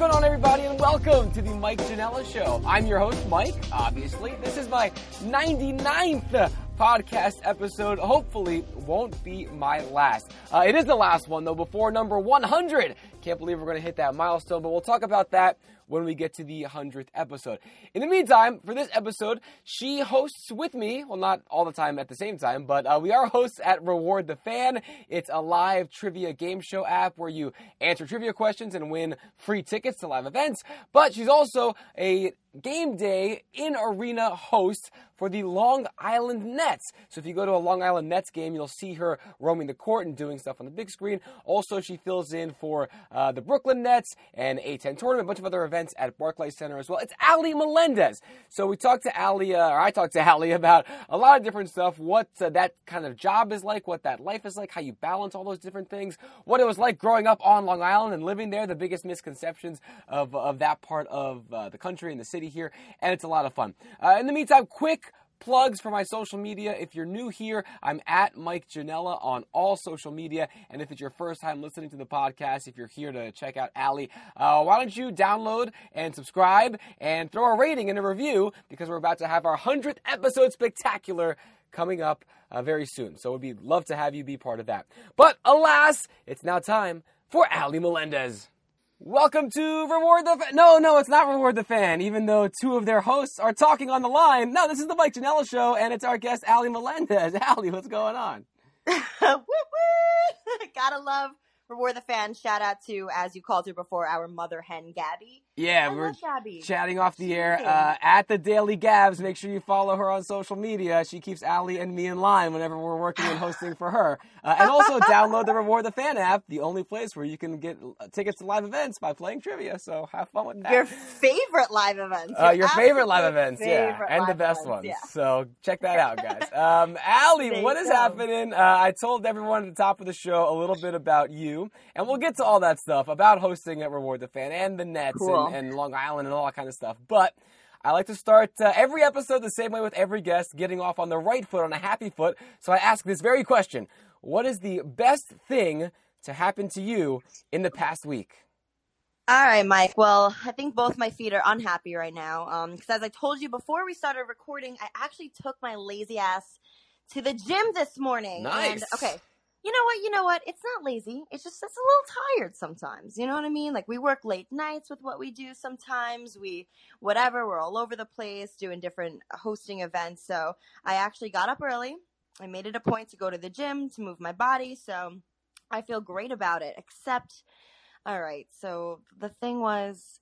going on, everybody, and welcome to the Mike Janela Show. I'm your host, Mike, obviously. This is my 99th podcast episode. Hopefully, won't be my last. Uh, it is the last one, though, before number 100. Can't believe we're going to hit that milestone, but we'll talk about that when we get to the 100th episode. In the meantime, for this episode, she hosts with me, well, not all the time at the same time, but uh, we are hosts at Reward the Fan. It's a live trivia game show app where you answer trivia questions and win free tickets to live events. But she's also a game day in arena host for the Long Island Nets. So if you go to a Long Island Nets game, you'll see her roaming the court and doing stuff on the big screen. Also, she fills in for uh, the Brooklyn Nets and A10 tournament, a bunch of other events at Barclays Center as well. It's Ally Melendez. So we talked to Ali, uh, or I talked to Ali about a lot of different stuff, what uh, that kind of job is like, what that life is like, how you balance all those different things, what it was like growing up on Long Island and living there, the biggest misconceptions of, of that part of uh, the country and the city here, and it's a lot of fun. Uh, in the meantime, quick plugs for my social media. If you're new here, I'm at Mike Janela on all social media. And if it's your first time listening to the podcast, if you're here to check out Ali, uh, why don't you download and subscribe and throw a rating and a review because we're about to have our 100th episode spectacular coming up uh, very soon. So we'd be love to have you be part of that. But alas, it's now time for Ally Melendez. Welcome to Reward the Fan. No, no, it's not Reward the Fan, even though two of their hosts are talking on the line. No, this is the Mike Janela Show, and it's our guest, Ally Melendez. Ali, what's going on? woo woo! Gotta love Reward the Fan. Shout out to, as you called her before, our mother hen, Gabby. Yeah, I we're chatting off the air uh, at the Daily Gabs. Make sure you follow her on social media. She keeps Ali and me in line whenever we're working and hosting for her. Uh, and also download the Reward the Fan app, the only place where you can get uh, tickets to live events by playing trivia. So have fun with that. Your favorite live events. Uh, your favorite live events, yeah, and the best events, ones. yeah. So check that out, guys. Um, Allie, There what go. happening? Uh, I told everyone at the top of the show a little bit about you, and we'll get to all that stuff about hosting at Reward the Fan and the Nets Cool. and, and Long Island and all that kind of stuff. But I like to start uh, every episode the same way with every guest, getting off on the right foot, on a happy foot. So I ask this very question: What is the best thing to happen to you in the past week? All right, Mike. Well, I think both my feet are unhappy right now. Um, because as I told you before we started recording, I actually took my lazy ass to the gym this morning. Nice. And, okay. You know what? You know what? It's not lazy. It's just it's a little tired sometimes. You know what I mean? Like we work late nights with what we do sometimes. We whatever, we're all over the place doing different hosting events. So, I actually got up early. I made it a point to go to the gym to move my body. So, I feel great about it. Except all right. So the thing was,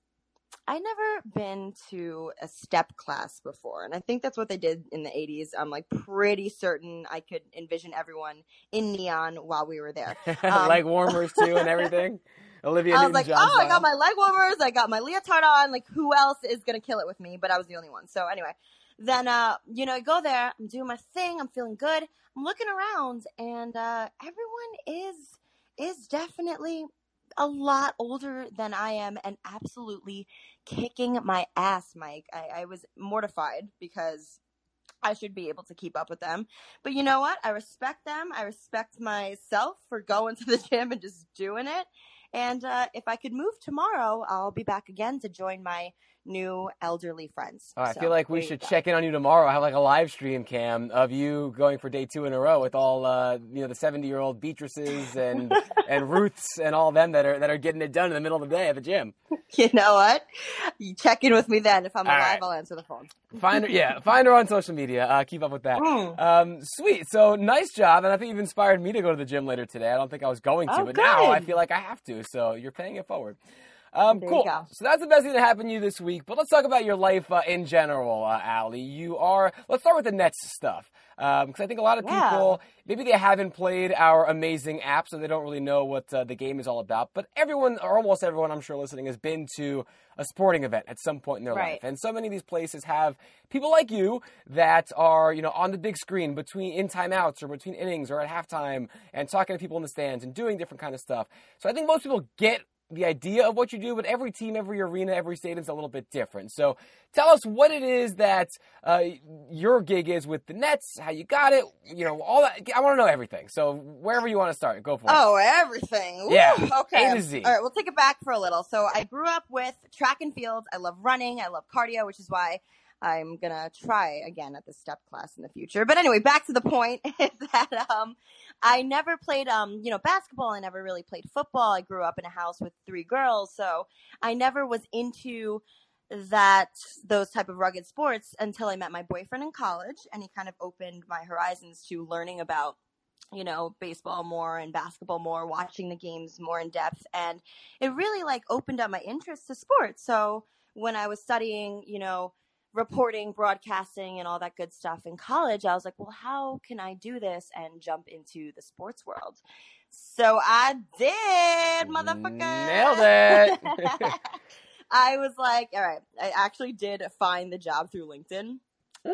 I never been to a step class before, and I think that's what they did in the '80s. I'm like pretty certain I could envision everyone in neon while we were there. Um, Leg warmers too and everything. Olivia I was like, oh, I got my leg warmers, I got my leotard on. Like, who else is gonna kill it with me? But I was the only one. So anyway, then uh, you know, I go there, I'm doing my thing, I'm feeling good. I'm looking around, and uh, everyone is is definitely a lot older than I am, and absolutely kicking my ass, Mike. I, I was mortified because. I should be able to keep up with them. But you know what? I respect them. I respect myself for going to the gym and just doing it. And uh, if I could move tomorrow, I'll be back again to join my new elderly friends. Oh, I So, feel like we should check in on you tomorrow. I have like a live stream cam of you going for day two in a row with all uh, you know the seventy year old Beatrices and and Ruths and all them that are that are getting it done in the middle of the day at the gym. You know what? You check in with me then. If I'm All alive, right. I'll answer the phone. Find her, yeah, find her on social media. Uh, keep up with that. Mm. Um, sweet. So nice job, and I think you've inspired me to go to the gym later today. I don't think I was going to, Oh, but now I feel like I have to. So you're paying it forward. Um, cool. So that's the best thing that happened to you this week. But let's talk about your life uh, in general, uh, Allie. You are. Let's start with the Nets stuff because I think a lot of Yeah. people maybe they haven't played our amazing app, so they don't really know what uh, the game is all about. But everyone, or almost everyone, I'm sure listening, has been to a sporting event at some point in their Right. life, and so many of these places have people like you that are you know on the big screen between in timeouts or between innings or at halftime and talking to people in the stands and doing different kind of stuff. So I think most people get the idea of what you do, but every team, every arena, every stadium is a little bit different. So tell us what it is that uh, your gig is with the Nets, how you got it, you know, all that. I want to know everything. So wherever you want to start, go for it. Oh, everything. Yeah, okay. A to Z. All right, we'll take it back for a little. So I grew up with track and field. I love running. I love cardio, which is why I'm gonna try again at the step class in the future. But anyway, back to the point that um, I never played um, you know, basketball. I never really played football. I grew up in a house with three girls, so I never was into that those type of rugged sports until I met my boyfriend in college, and he kind of opened my horizons to learning about you know, baseball more and basketball more, watching the games more in depth. And it really like opened up my interest to sports. So when I was studying, you know, reporting, broadcasting, and all that good stuff in college, I was like, well, how can I do this and jump into the sports world? So I did, motherfucker. Nailed it. I was like, all right, I actually did find the job through LinkedIn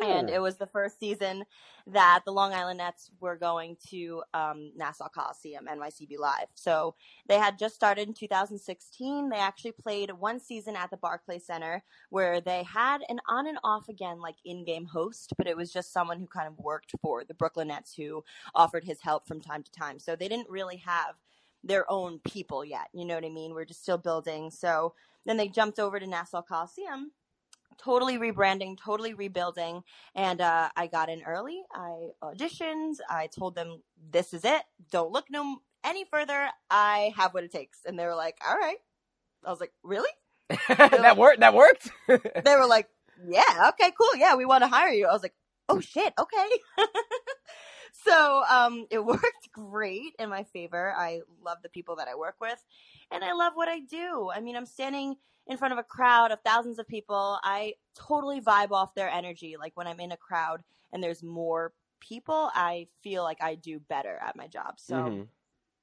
and it was the first season that the Long Island Nets were going to um, Nassau Coliseum, NYCB Live. So they had just started in 2016. They actually played one season at the Barclays Center where they had an on and off again, like in game host, but it was just someone who kind of worked for the Brooklyn Nets who offered his help from time to time. So they didn't really have their own people yet. You know what I mean? We're just still building. So then they jumped over to Nassau Coliseum totally rebranding, totally rebuilding. And uh, I got in early. I auditioned. I told them, this is it. Don't look no any further. I have what it takes. And they were like, all right. I was like, really? that worked. That worked. They were like, yeah, okay, cool. Yeah, we want to hire you. I was like, oh shit, okay. so um, it worked great in my favor. I love the people that I work with, and I love what I do. I mean, I'm standing in front of a crowd of thousands of people. I totally vibe off their energy. Like when I'm in a crowd and there's more people, I feel like I do better at my job. So. Mhm.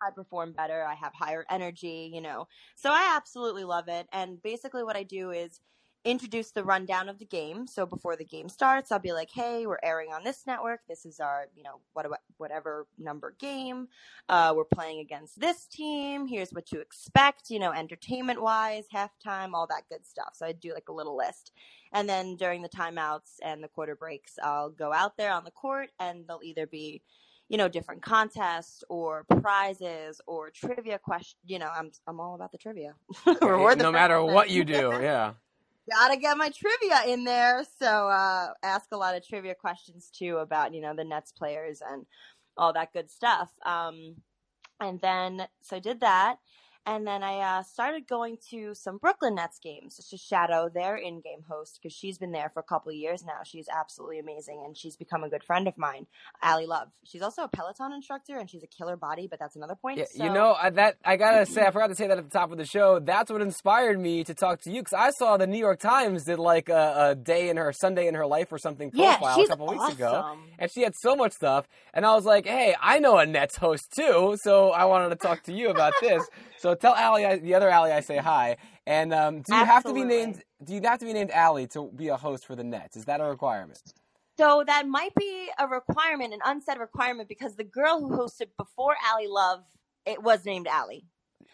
I perform better. I have higher energy, you know. So I absolutely love it. And basically, what I do is introduce the rundown of the game. So before the game starts, I'll be like, "Hey, we're airing on this network. This is our, you know, what whatever number game. Uh, we're playing against this team. Here's what to expect. You know, entertainment wise, halftime, all that good stuff. So I do like a little list." And then during the timeouts and the quarter breaks, I'll go out there on the court, and they'll either be you know, different contests or prizes or trivia question. You know, I'm I'm all about the trivia. No matter what you do, yeah. Gotta get my trivia in there. So uh, ask a lot of trivia questions too about you know the Nets players and all that good stuff. Um, and then so I did that, and then I uh, started going to some Brooklyn Nets games just to shadow their in-game host because she's been there for a couple of years now. She's absolutely amazing, and she's become a good friend of mine, Ally Love. She's also a Peloton instructor, and she's a killer body. But that's another point. Yeah, So- you know I, that I gotta say I forgot to say that at the top of the show. That's what inspired me to talk to you because I saw the New York Times did like a, a day in her Sunday in her life or something yeah, profile she's a couple weeks ago, and she had so much stuff. And I was like, hey, I know a Nets host too, so I wanted to talk to you about this. So tell Allie, I, the other Allie, I say hi. And um, do you have to be named? Do you have to be named Allie to be a host for the Nets? Is that a requirement? So that might be a requirement, an unsaid requirement, because the girl who hosted before Ally Love, it was named Ali.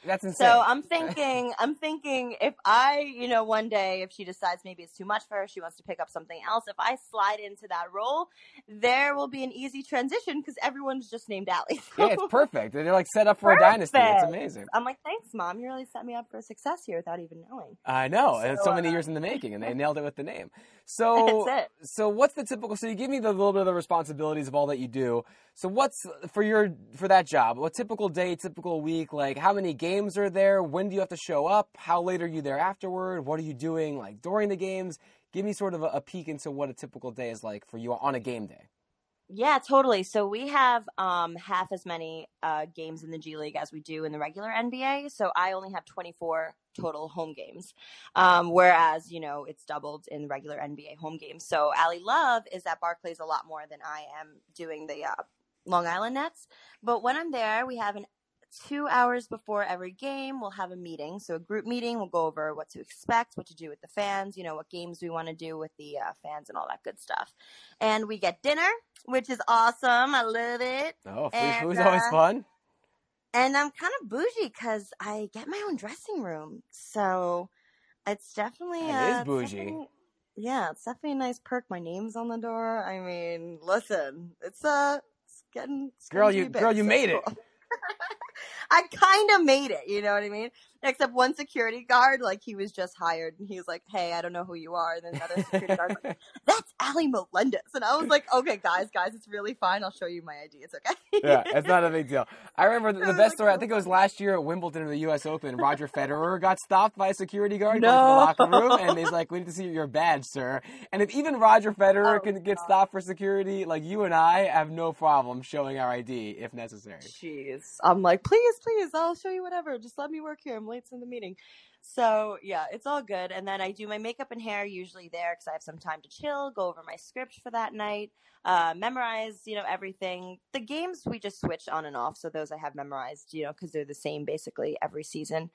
That's insane. So I'm thinking, I'm thinking if I, you know, one day if she decides maybe it's too much for her, she wants to pick up something else. If I slide into that role, there will be an easy transition because everyone's just named Ali. yeah, it's perfect. They're like set up for a dynasty. It's amazing. I'm like, thanks, mom. You really set me up for success here without even knowing. I know. and it's so So, many uh, years in the making, and they nailed it with the name. So, so what's the typical? So you give me the little bit of the responsibilities of all that you do. So what's for your for that job? What typical day, typical week? Like how many games are there? When do you have to show up? How late are you there afterward? What are you doing like during the games? Give me sort of a, a peek into what a typical day is like for you on a game day. Yeah, totally. So we have um, half as many uh, games in the G League as we do in the regular NBA. So I only have 24 total home games, um, whereas you know it's doubled in regular NBA home games. So Ally Love is at Barclays a lot more than I am doing the uh, Long Island Nets. But when I'm there, we have an two hours before every game, we'll have a meeting. So a group meeting. We'll go over what to expect, what to do with the fans. You know, what games we want to do with the uh, fans and all that good stuff. And we get dinner, which is awesome. I love it. Oh, free And, food's always uh, fun. And I'm kind of bougie because I get my own dressing room. So it's definitely is uh, it's bougie. yeah, it's definitely a nice perk. My name's on the door. I mean, listen, it's uh, it's getting. It's Girl, getting you- girl, you so made it's it. I kind of made it. You know what I mean? Except one security guard, like he was just hired, and he was like, "Hey, I don't know who you are." And then the other security guard, like, "That's Ally Melendez," and I was like, "Okay, guys, guys, it's really fine. I'll show you my ID. It's okay." yeah, it's not a big deal. I remember the, the best story. I oh think it was last year at Wimbledon in the U.S. Open. Roger Federer got stopped by a security guard no. to the locker room, and he's like, "We need to see your badge, sir." And if even Roger Federer Oh, can get God. stopped for security, like you and I have no problem showing our ID if necessary. Jeez. I'm like, please, please, I'll show you whatever. Just let me work here. I'm to the meeting. So, yeah, it's all good. And then I do my makeup and hair usually there because I have some time to chill, go over my script for that night, uh, memorize, you know, everything. The games we just switch on and off. So those I have memorized, you know, because they're the same basically every season.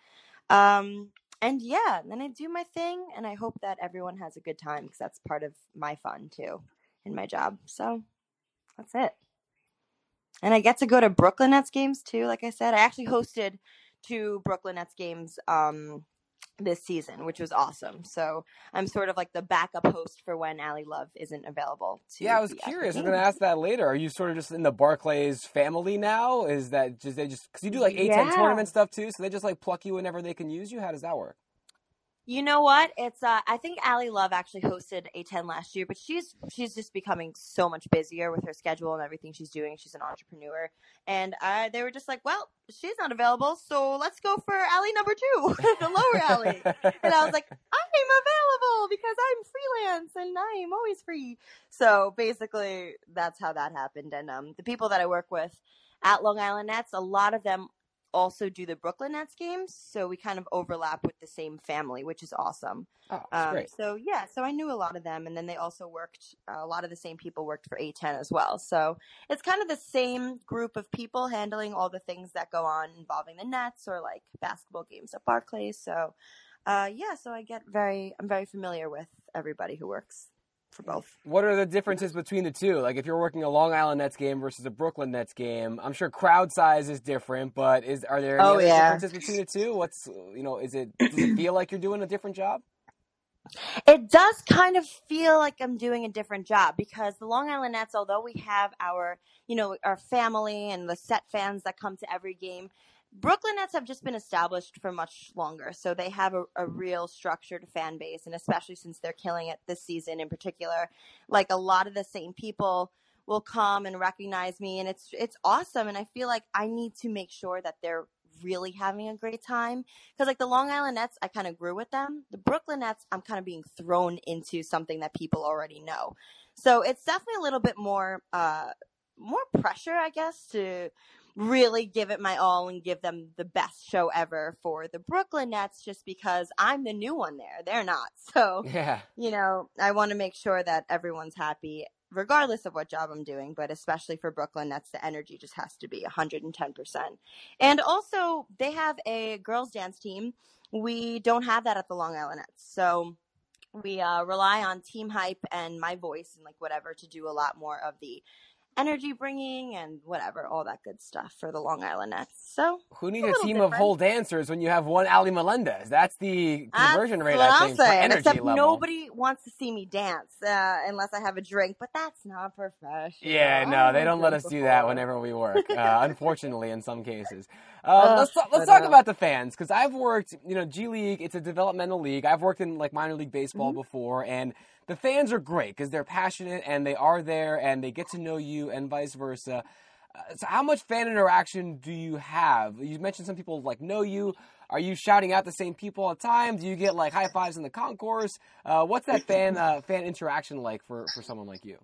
Um, and yeah, then I do my thing and I hope that everyone has a good time because that's part of my fun too in my job. So that's it. And I get to go to Brooklyn Nets games too. Like I said, I actually hosted two Brooklyn Nets games um, this season, which was awesome. So I'm sort of like the backup host for when Ally Love isn't available. To Yeah, I was be at the curious. I'm going to ask that later. Are you sort of just in the Barclays family now? Is that just they just because you do like A10 Yeah. tournament stuff too? So they just like pluck you whenever they can use you. How does that work? You know what? It's uh I think Ally Love actually hosted A10 last year, but she's she's just becoming so much busier with her schedule and everything she's doing. She's an entrepreneur. And I they were just like, Well, she's not available, so let's go for Ali number two, the lower Ali. And I was like, I'm available because I'm freelance and I'm always free. So basically that's how that happened. And um the people that I work with at Long Island Nets, a lot of them also do the Brooklyn Nets games, so we kind of overlap with the same family, which is awesome. oh, Um, great. so yeah, so I knew a lot of them, and then they also worked. Uh, a lot of the same people worked for A10 as well. So it's kind of the same group of people handling all the things that go on involving the Nets or like basketball games at Barclays. So uh, yeah, so I get very, I'm very familiar with everybody who works for both. What are the differences between the two? Like if you're working a Long Island Nets game versus a Brooklyn Nets game, I'm sure crowd size is different, but is are there any Oh, yeah. differences between the two? What's you know, is it does it feel like you're doing a different job? It does kind of feel like I'm doing a different job because the Long Island Nets, although we have our, you know, our family and the set fans that come to every game, Brooklyn Nets have just been established for much longer. So they have a, a real structured fan base. And especially since they're killing it this season in particular, like a lot of the same people will come and recognize me and it's it's awesome and I feel like I need to make sure that they're really having a great time because like the Long Island Nets, I kind of grew with them. The Brooklyn Nets, I'm kind of being thrown into something that people already know. So it's definitely a little bit more, uh, more pressure, I guess, to really give it my all and give them the best show ever for the Brooklyn Nets, just because I'm the new one there. They're not. So Yeah. you know, I want to make sure that everyone's happy, regardless of what job I'm doing, but especially for Brooklyn, Nets, the energy just has to be 110%. And also, they have a girls' dance team. We don't have that at the Long Island Nets. So we uh, rely on team hype and my voice and like whatever to do a lot more of the energy bringing and whatever, all that good stuff for the Long Island Nets. So Who needs A a, team of whole dancers when you have one Ally Melendez? That's the conversion That's rate, I I'm think, saying. energy Except level. nobody wants to see me dance uh, unless I have a drink, but that's not professional. Yeah, no, they don't let us do that whenever we work. Uh, unfortunately, in some cases. Uh, Ugh, let's talk, let's talk about the fans because I've worked, you know, G League. It's a developmental league. I've worked in like minor league baseball Mm-hmm. before, and the fans are great because they're passionate and they are there and they get to know you and vice versa. Uh, so, how much fan interaction do you have? You mentioned some people like know you. Are you shouting out the same people all the time? Do you get like high fives in the concourse? Uh, what's that fan uh, fan interaction like for for someone like you?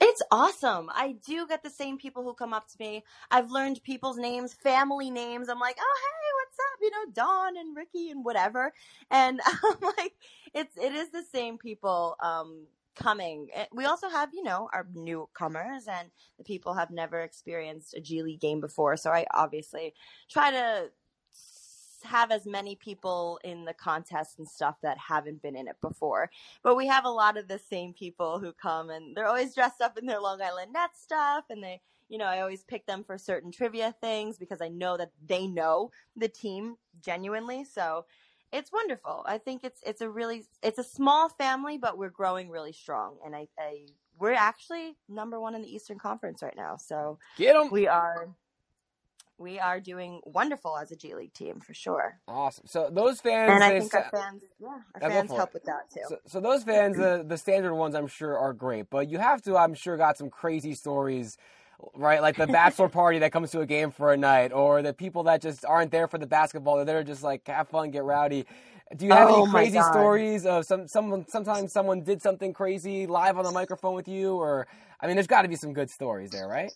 It's awesome. I do get the same people who come up to me. I've learned people's names, family names. I'm like, oh hey, up? You know, Dawn and Ricky and whatever. And I'm like, it's it is the same people um coming. We also have, you know, our newcomers and the people have never experienced a G League game before. So I obviously try to have as many people in the contest and stuff that haven't been in it before. But we have a lot of the same people who come and they're always dressed up in their Long Island Net stuff and they you know, I always pick them for certain trivia things because I know that they know the team genuinely. So it's wonderful. I think it's it's a really it's a small family, but we're growing really strong. And I, I we're actually number one in the Eastern Conference right now. So Get them. we are we are doing wonderful as a G League team for sure. Awesome. So those fans, And I think sa- our fans, yeah, our fans help it. with that too. So, so those fans, the the standard ones, I'm sure are great, but you have to, I'm sure, got some crazy stories, right? Like the bachelor party that comes to a game for a night, or the people that just aren't there for the basketball; they're there just like have fun, get rowdy. Do you have Oh any crazy stories of some someone? Sometimes someone did something crazy live on the microphone with you, or I mean, there's got to be some good stories there, right?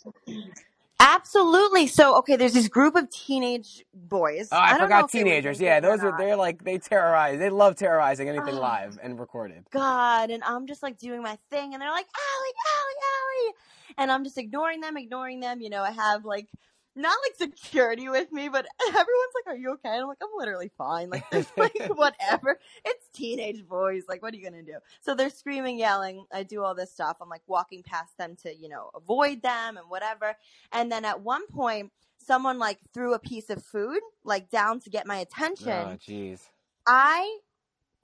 Absolutely. So, okay, there's this group of teenage boys. Oh, I, don't know forgot teenagers. Yeah, those are they're like they terrorize. They love terrorizing anything Oh. live and recorded. God, and I'm just like doing my thing, and they're like, Allie, Allie, Allie, and I'm just ignoring them, ignoring them. You know, I have like not like security with me, but everyone's like, "Are you okay?" And I'm like, "I'm literally fine." Like, there's like whatever. It's teenage boys. Like, what are you gonna do? So they're screaming, yelling. I do all this stuff. I'm like walking past them to you know avoid them and whatever. And then at one point, someone like threw a piece of food like down to get my attention. Oh, jeez. I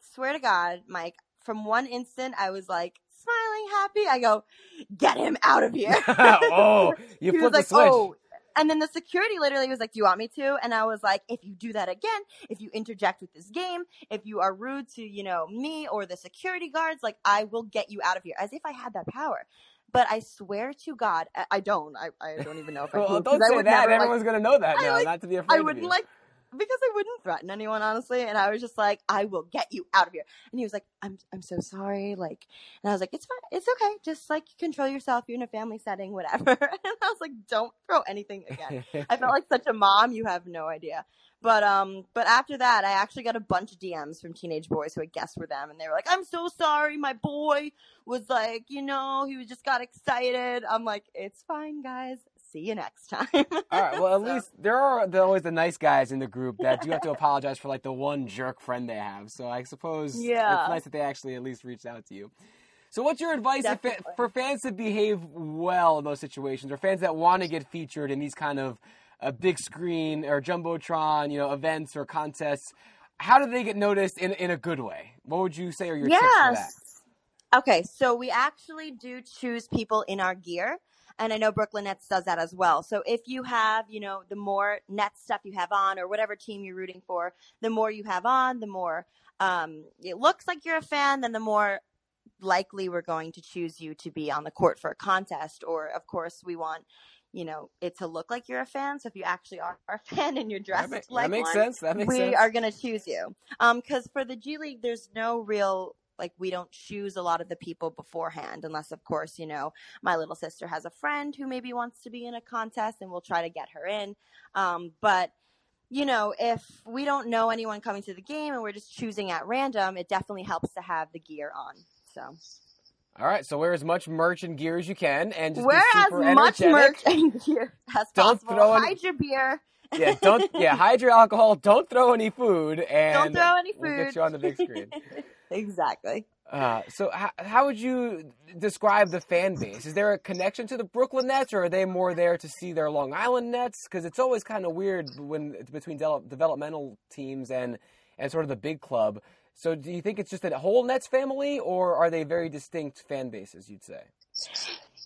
swear to God, Mike, from one instant I was like smiling, happy. I go, get him out of here. oh, you he flipped like, the switch. oh. And then the security literally was like, Do you want me to? And I was like, If you do that again, if you interject with this game, if you are rude to, you know, me or the security guards, like, I will get you out of here. As if I had that power. But I swear to God, I, I don't. I, I don't even know if I Well, do, don't I say would that. never, like, Everyone's gonna know that now. like- not to be afraid I wouldn't you. like because I wouldn't threaten anyone honestly, and I was just like, I will get you out of here. And he was like, I'm I'm so sorry, like, and I was like, it's fine, it's okay, just like control yourself. You're in a family setting, whatever. And I was like, don't throw anything again. I felt like such a mom. You have no idea. But um, but after that, I actually got a bunch of DMs from teenage boys who I guessed were them, and they were like, "I'm so sorry, my boy was like, you know, he just got excited." I'm like, "It's fine, guys. See you next time." All right. Well, at So- least there are always the nice guys in the group that do have to apologize for like the one jerk friend they have. So I suppose Yeah. it's nice that they actually at least reached out to you. So what's your advice if, Definitely. for fans to behave well in those situations, or fans that want to get featured in these kind of a big screen or jumbotron, you know, events or contests? How do they get noticed in in a good way? What would you say are your tips for that? Okay, so we actually do choose people in our gear. And I know Brooklyn Nets does that as well. So if you have, you know, the more Nets stuff you have on or whatever team you're rooting for, the more you have on, the more um, it looks like you're a fan, then the more likely we're going to choose you to be on the court for a contest. Or, of course, we want, you know, it to look like you're a fan. So if you actually are a fan and you're dressed That, ma- like that makes one, sense. That makes we sense. are going to choose you. Um, because for the G League, there's no real like we don't choose a lot of the people beforehand, unless of course you know my little sister has a friend who maybe wants to be in a contest, and we'll try to get her in. Um, but you know, if we don't know anyone coming to the game and we're just choosing at random, it definitely helps to have the gear on. So All right. So wear as much merch and gear as you can, and just wear be as super much merch and gear as Don't possible. throw Hide your beer. yeah, don't yeah, hide your alcohol. Don't throw any food, and Don't throw any food. we'll get you on the big screen. exactly. Uh, so, how, how would you describe the fan base? Is there a connection to the Brooklyn Nets, or are they more there to see their Long Island Nets? Because it's always kind of weird when it's between de- developmental teams and and sort of the big club. So, do you think it's just a whole Nets family, or are they very distinct fan bases? You'd say.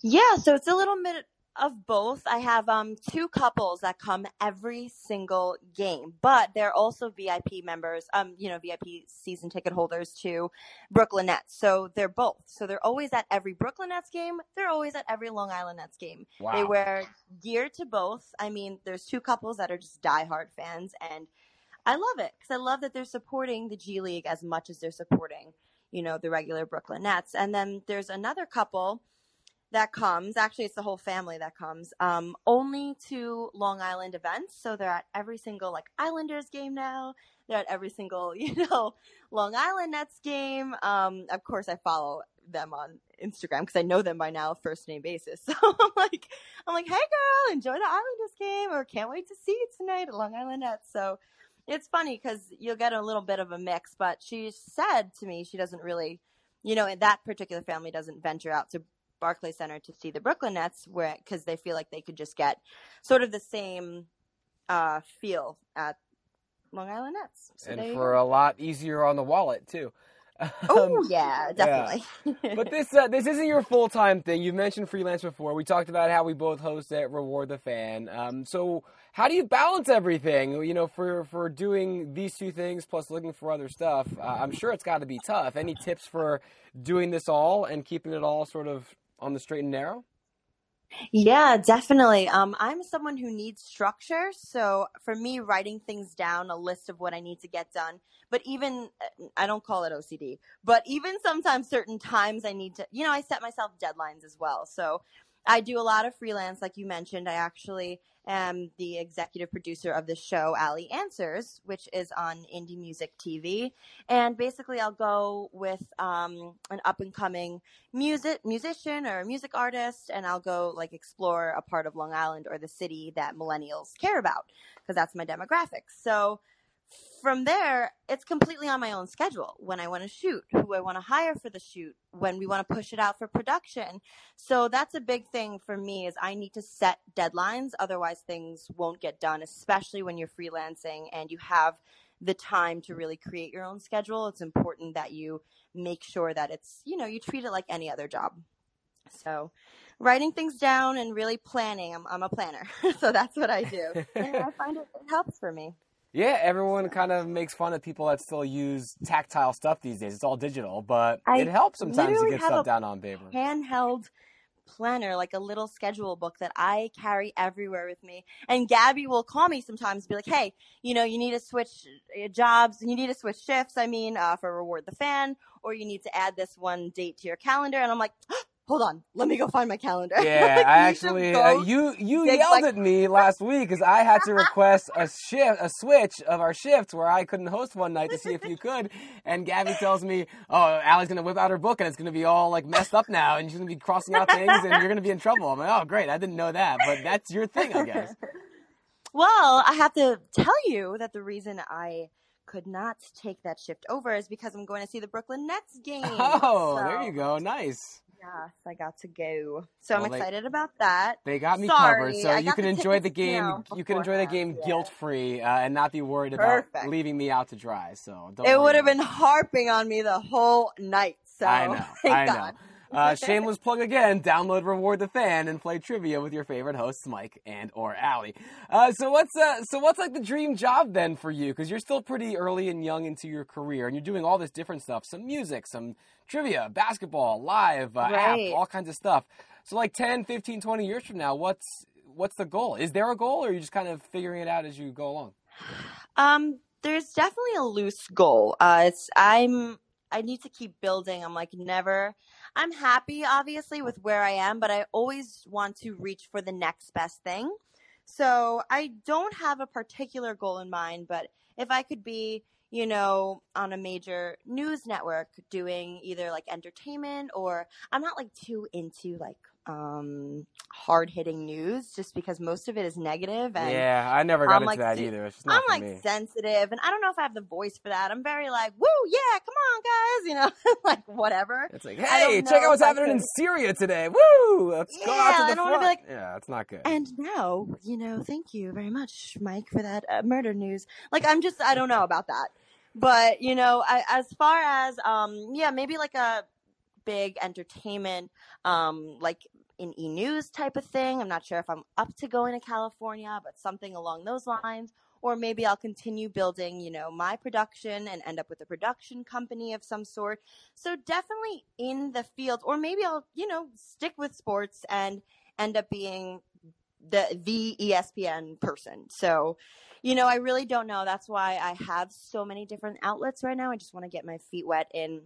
Yeah, so it's a little bit of both. I have um two couples that come every single game, but they're also VIP members, um, you know, VIP season ticket holders to Brooklyn Nets. So they're both. So they're always at every Brooklyn Nets game. They're always at every Long Island Nets game. Wow. They wear gear to both. I mean, there's two couples that are just diehard fans, and I love it because I love that they're supporting the G League as much as they're supporting, you know, the regular Brooklyn Nets. And then there's another couple that comes. Actually, it's the whole family that comes. Um, only to Long Island events, so they're at every single like Islanders game now. They're at every single you know Long Island Nets game. Um, of course, I follow them on Instagram because I know them by now, first name basis. So I'm like, I'm like, hey girl, enjoy the Islanders game, or can't wait to see you tonight at Long Island Nets. So it's funny because you'll get a little bit of a mix. But she said to me she doesn't really, you know, that particular family doesn't venture out to Barclays Center to see the Brooklyn Nets, where because they feel like they could just get sort of the same uh, feel at Long Island Nets. So and for a lot easier on the wallet too. Oh um, yeah, definitely. Yeah. but this uh, this isn't your full time thing. You've mentioned freelance before. We talked about how we both host at Reward the Fan. Um, so how do you balance everything? You know, for for doing these two things plus looking for other stuff. Uh, I'm sure it's got to be tough. Any tips for doing this all and keeping it all sort of on the straight and narrow? Yeah, definitely. Um, I'm someone who needs structure. So for me, writing things down, a list of what I need to get done, but even, uh, I don't call it OCD, but even sometimes certain times I need to, you know, I set myself deadlines as well. So I do a lot of freelance, like you mentioned. I actually am the executive producer of the show Ally Answers, which is on Indie Music TV. And basically, I'll go with um, an up and coming music musician or music artist, and I'll go like explore a part of Long Island or the city that millennials care about because that's my demographic. So from there, it's completely on my own schedule when I want to shoot, who I want to hire for the shoot, when we want to push it out for production. So that's a big thing for me is I need to set deadlines. Otherwise things won't get done, especially when you're freelancing and you have the time to really create your own schedule. It's important that you make sure that it's, you know, you treat it like any other job. So writing things down and really planning. I'm, I'm a planner. so that's what I do. and I find it, it helps for me. Yeah, everyone kind of makes fun of people that still use tactile stuff these days. It's all digital, but I it helps sometimes to get stuff down on paper. Handheld planner, like a little schedule book that I carry everywhere with me. And Gabby will call me sometimes, be like, "Hey, you know, you need to switch uh, jobs, you need to switch shifts. I mean, uh, for reward the fan, or you need to add this one date to your calendar." And I'm like. Hold on, let me go find my calendar. Yeah, I actually uh, you you yelled like, at me last week because I had to request a shift, a switch of our shifts where I couldn't host one night to see if you could, and Gabby tells me, "Oh, Allie's gonna whip out her book and it's gonna be all like messed up now, and she's gonna be crossing out things, and you're gonna be in trouble." I'm like, "Oh, great, I didn't know that, but that's your thing, I guess." Well, I have to tell you that the reason I could not take that shift over is because I'm going to see the Brooklyn Nets game. Oh, so. there you go. Nice. Yes, I got to go. So well, I'm excited they, about that. They got me Sorry, covered, so you can enjoy the game. You, can enjoy the game yeah. guilt free uh, and not be worried Perfect. about leaving me out to dry. So it would have been harping on me the whole night. So I know. I know. Uh, shameless plug again. Download Reward the Fan and play trivia with your favorite hosts, Mike and or Allie. Uh, so what's uh, so what's like the dream job then for you? Because you're still pretty early and young into your career, and you're doing all this different stuff: some music, some trivia, basketball, live, uh, right. app, all kinds of stuff. So like 10, 15, 20 years from now, what's what's the goal? Is there a goal, or are you just kind of figuring it out as you go along? Um, there's definitely a loose goal. Uh, it's I'm I need to keep building. I'm like never I'm happy, obviously, with where I am, but I always want to reach for the next best thing. So I don't have a particular goal in mind, but if I could be, you know, on a major news network doing either like entertainment or I'm not like too into like um, hard hitting news just because most of it is negative and yeah i never got I'm into like, that either. I'm like me. sensitive and i don't know if i have the voice for that. I'm very like woo yeah come on guys you know like whatever. It's like hey check out what's happening in syria today. Woo let's yeah, go out to the I don't front. Be like, yeah it's not good. And now you know thank you very much mike for that uh, murder news. Like i'm just i don't know about that. But you know I, as far as um yeah maybe like a big entertainment, um, like in e news type of thing. I'm not sure if I'm up to going to California, but something along those lines. Or maybe I'll continue building, you know, my production and end up with a production company of some sort. So definitely in the field, or maybe I'll, you know, stick with sports and end up being the the ESPN person. So, you know, I really don't know. That's why I have so many different outlets right now. I just want to get my feet wet in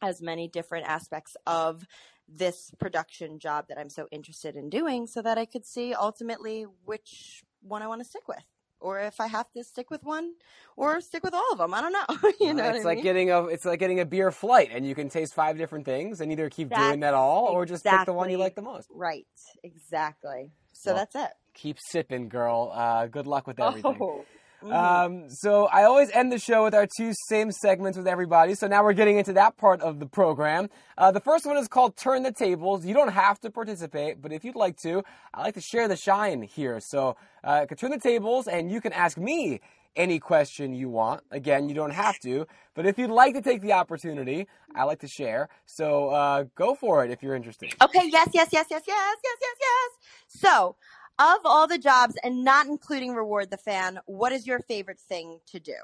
as many different aspects of this production job that I'm so interested in doing so that I could see ultimately which one I want to stick with. Or if I have to stick with one, or stick with all of them, I don't know. you know, it's like mean? getting a it's like getting a beer flight, and you can taste five different things, and either keep that's doing that all, or just pick the one you like the most. Right, exactly. So well, that's it. Keep sipping, girl. Uh, good luck with everything. Oh. Mm-hmm. Um, so I always end the show with our two same segments with everybody. So now we're getting into that part of the program. Uh, the first one is called Turn the Tables. You don't have to participate, but if you'd like to, I like to share the shine here. So uh, turn the tables and you can ask me any question you want. Again, you don't have to, but if you'd like to take the opportunity, I like to share. So uh, go for it if you're interested. Okay, yes, yes, yes, yes, yes, yes, yes, yes. So, of all the jobs, and not including Reward the Fan, what is your favorite thing to do?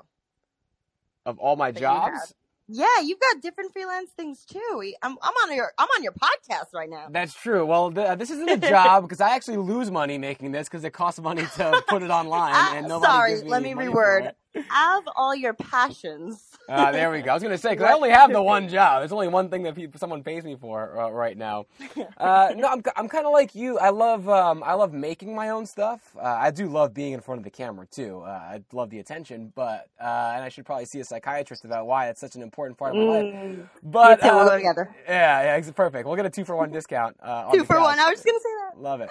Of all my That you jobs, Yeah, you've got different freelance things too. I'm, I'm on your I'm on your podcast right now. That's true. Well, th- this isn't a job because I actually lose money making this because it costs money to put it online, Ah, and nobody sorry, me let me reword. Of all your passions, Uh, there we go. I was gonna say because I only have the one job. There's only one thing that people, someone pays me for uh, right now. Uh, no, I'm, I'm kind of like you. I love um, I love making my own stuff. Uh, I do love being in front of the camera too. Uh, I love the attention, but uh, and I should probably see a psychiatrist about why it's such an important part of my life. Mm, But me too, we'll um, together. Yeah, yeah, it's perfect. We'll get a two for one discount. Uh, two the for one. I was just gonna say that. Love it.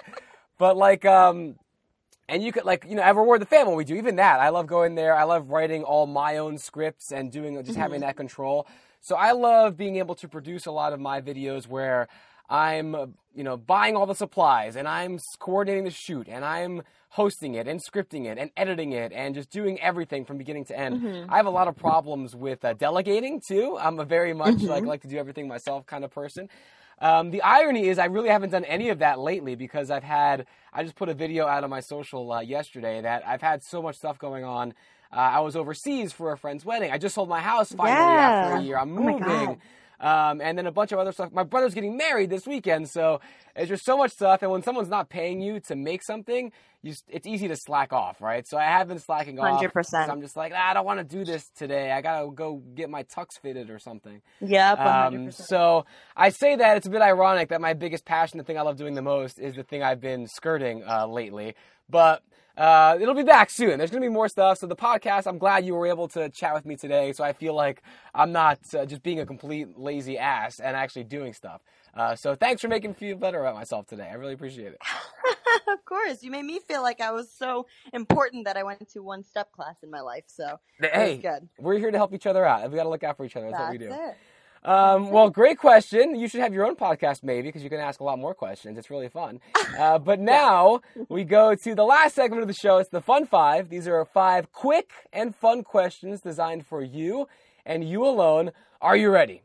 But like, um, and you could like, you know, I reward the fan when we do even that. I love going there. I love writing all my own scripts and doing just having mm-hmm. that control. So I love being able to produce a lot of my videos where I'm, you know, buying all the supplies and I'm coordinating the shoot and I'm hosting it and scripting it and editing it and just doing everything from beginning to end. Mm-hmm. I have a lot of problems with uh, delegating too. I'm a very much like mm-hmm. like to do everything myself kind of person. Um, the irony is, I really haven't done any of that lately because I've had. I just put a video out on my social uh, yesterday that I've had so much stuff going on. Uh, I was overseas for a friend's wedding. I just sold my house finally after a year. I'm Oh moving. Um, and then a bunch of other stuff. My brother's getting married this weekend, so there's just so much stuff. And when someone's not paying you to make something, you, it's easy to slack off, right? So I have been slacking off. Hundred percent. I'm just like, ah, I don't want to do this today. I gotta go get my tux fitted or something. Yep, one hundred Um, so I say that it's a bit ironic that my biggest passion, the thing I love doing the most, is the thing I've been skirting uh, lately. But uh, it'll be back soon. There's going to be more stuff. So the podcast, I'm glad you were able to chat with me today. So I feel like I'm not uh, just being a complete lazy ass and actually doing stuff. Uh, so thanks for making me feel better about myself today. I really appreciate it. of course, you made me feel like I was so important that I went to one step class in my life. So Hey, good. we're here to help each other out. We got to look out for each other. That's, what we do. it. Um, well, great question. You should have your own podcast, maybe, because you can ask a lot more questions. It's really fun. Uh, but now we go to the last segment of the show. It's the Fun Five. These are five quick and fun questions designed for you and you alone. Are you ready?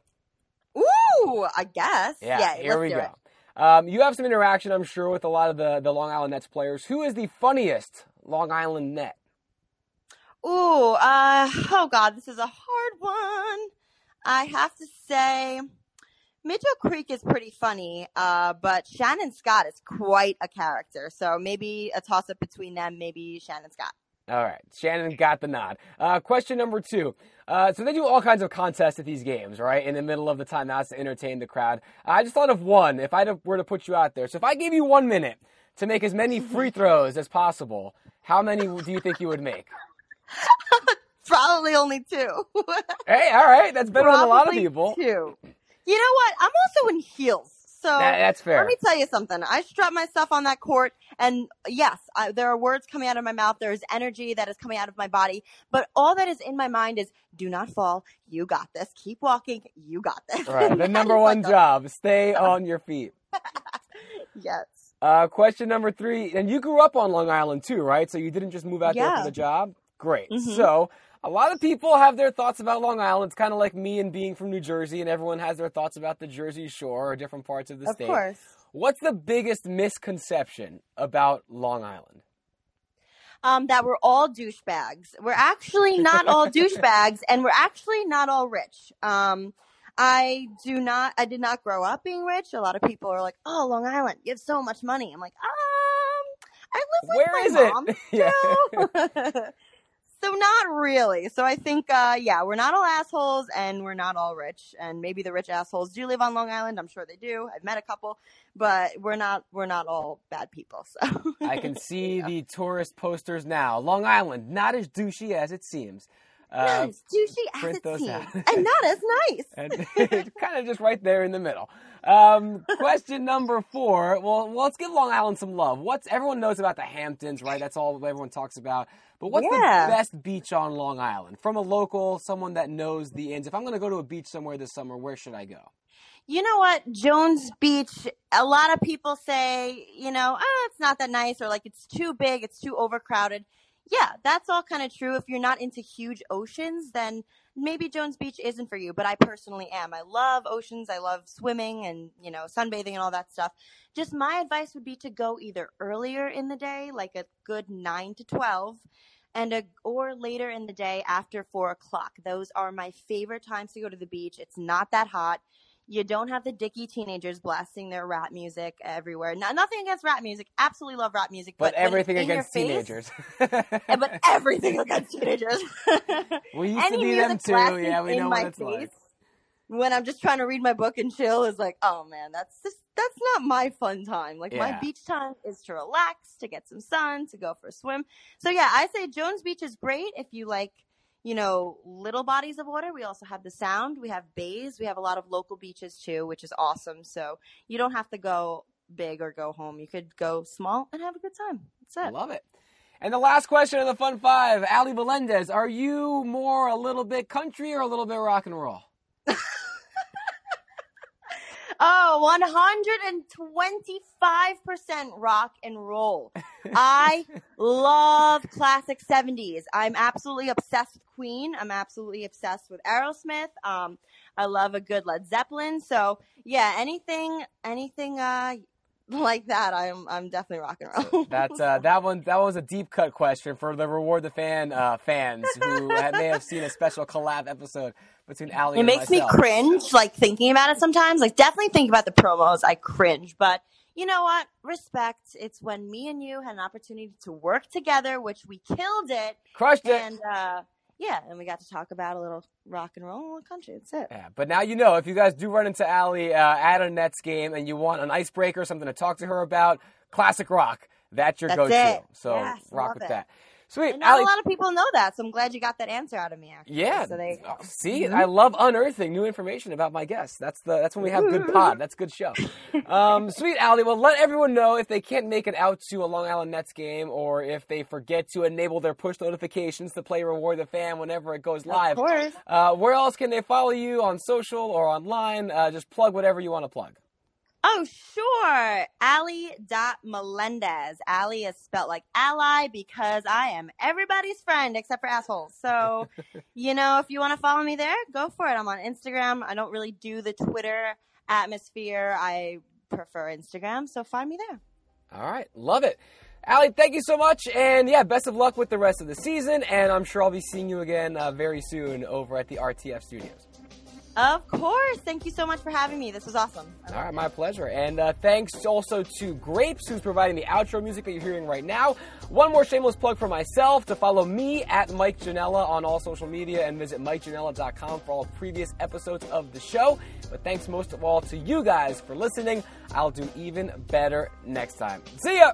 Ooh, I guess. Yeah, Yay, here let's we go. Um, you have some interaction, I'm sure, with a lot of the, the Long Island Nets players. Who is the funniest Long Island Net? Ooh, uh, oh God, this is a hard one. I have to say, Mitchell Creek is pretty funny, uh, but Shannon Scott is quite a character. So maybe a toss up between them, maybe Shannon Scott. All right, Shannon got the nod. Uh, question number two. Uh, so they do all kinds of contests at these games, right? In the middle of the timeouts to entertain the crowd. I just thought of one. If I were to put you out there, so if I gave you one minute to make as many free throws as possible, how many do you think you would make? Probably only two. Hey, all right, that's better than a lot of Probably people. Two. You know what? I'm also in heels. So That- that's fair. let me tell you something. I strut myself on that court, and yes, I, there are words coming out of my mouth. There is energy that is coming out of my body. But all that is in my mind is, do not fall. You got this. Keep walking. You got this. All right, the number one like a- job: stay on your feet. Yes. Uh, question number three, and you grew up on Long Island too, right? So you didn't just move out there for the job. Great. Mhm. So a lot of people have their thoughts about Long Island. It's kind of like me and being from New Jersey, and everyone has their thoughts about the Jersey Shore or different parts of the Of state. Of course. What's the biggest misconception about Long Island? um, that we're all douchebags. We're actually not all douchebags, and we're actually not all rich. Um, I do not. I did not grow up being rich. A lot of people are like, "Oh, Long Island, you have so much money." I'm like, um, I live with Where my is mom. it? yeah. too." so not really. So I think, uh, yeah, we're not all assholes, and we're not all rich. And maybe the rich assholes do live on Long Island. I'm sure they do. I've met a couple, but we're not. We're not all bad people. So I can see the tourist posters now. Long Island, not as douchey as it seems. Uh, Yes, douchey as it seems, out. and not as nice. and kind of just right there in the middle. Um, question number four. Well, well, let's give Long Island some love. What's everyone knows about the Hamptons, right? That's all everyone talks about. But what's Yeah. the best beach on Long Island? From a local, someone that knows the ins. If I'm going to go to a beach somewhere this summer, where should I go? You know what? Jones Beach, a lot of people say, you know, ah, it's not that nice or like it's too big, it's too overcrowded. Yeah, that's all kind of true. If you're not into huge oceans, then maybe Jones Beach isn't for you, but I personally am. I love oceans. I love swimming and, you know, sunbathing and all that stuff. Just my advice would be to go either earlier in the day, like a good 9 to 12, and a, or later in the day after 4 o'clock. Those are my favorite times to go to the beach. It's not that hot. You don't have the dicky teenagers blasting their rap music everywhere. Now, nothing against rap music. Absolutely love rap music. But, But, everything against teenagers. Face, but everything against teenagers. we used Any to be them too. Yeah, we in know my what it's like. face when I'm just trying to read my book and chill is like, oh man, that's just that's not my fun time. Like my beach time is to relax, to get some sun, to go for a swim. So yeah, I say Jones Beach is great if you like, you know, little bodies of water. We also have the sound. We have bays. We have a lot of local beaches too, which is awesome. So you don't have to go big or go home. You could go small and have a good time. That's it. Love it. And the last question of the Fun Five, Ally Melendez, are you more a little bit country or a little bit rock and roll? Oh, 125% rock and roll. I love classic 70s. I'm absolutely obsessed with Queen. I'm absolutely obsessed with Aerosmith. Um, I love a good Led Zeppelin. So, yeah, anything anything uh like that, I'm I'm definitely rock and roll. That's uh, that one. That was a deep cut question for the reward the fan uh, fans who may have seen a special collab episode between It makes me cringe, like thinking about it sometimes. Like definitely think about the promos. I cringe, but you know what? Respect. It's when me and you had an opportunity to work together, which we killed it, Crushed it. and uh, yeah, and we got to talk about a little rock and roll and a little country. That's it. Yeah, but now you know if you guys do run into Ally uh, at a Nets game and you want an icebreaker, something to talk to her about, classic rock. That's your That's go-to. it. So Yes, rock with it. that. Sweet, And not Ally. a lot of people know that, so I'm glad you got that answer out of me. Actually. Yeah. So they. See, Mhm. I love unearthing new information about my guests. That's the that's when we have good pod. That's good show. Um, sweet Ally. Well, let everyone know if they can't make it out to a Long Island Nets game, or if they forget to enable their push notifications to play Reward the Fan whenever it goes live. Of course. Uh, where else can they follow you on social or online? Uh, just plug whatever you want to plug. Oh, sure. Ally.Melendez. Ally is spelled like ally because I am everybody's friend except for assholes. So, you know, if you want to follow me there, go for it. I'm on Instagram. I don't really do the Twitter atmosphere. I prefer Instagram. So find me there. All right, love it. Ally, thank you so much, and yeah, best of luck with the rest of the season. And I'm sure I'll be seeing you again uh, very soon over at the RTF studios. Of course. Thank you so much for having me. This was awesome. All right, my pleasure. And uh, thanks also to Grapes, who's providing the outro music that you're hearing right now. One more shameless plug for myself to follow me at Mike Janela on all social media and visit MikeJanela.com for all previous episodes of the show. But thanks most of all to you guys for listening. I'll do even better next time. See ya!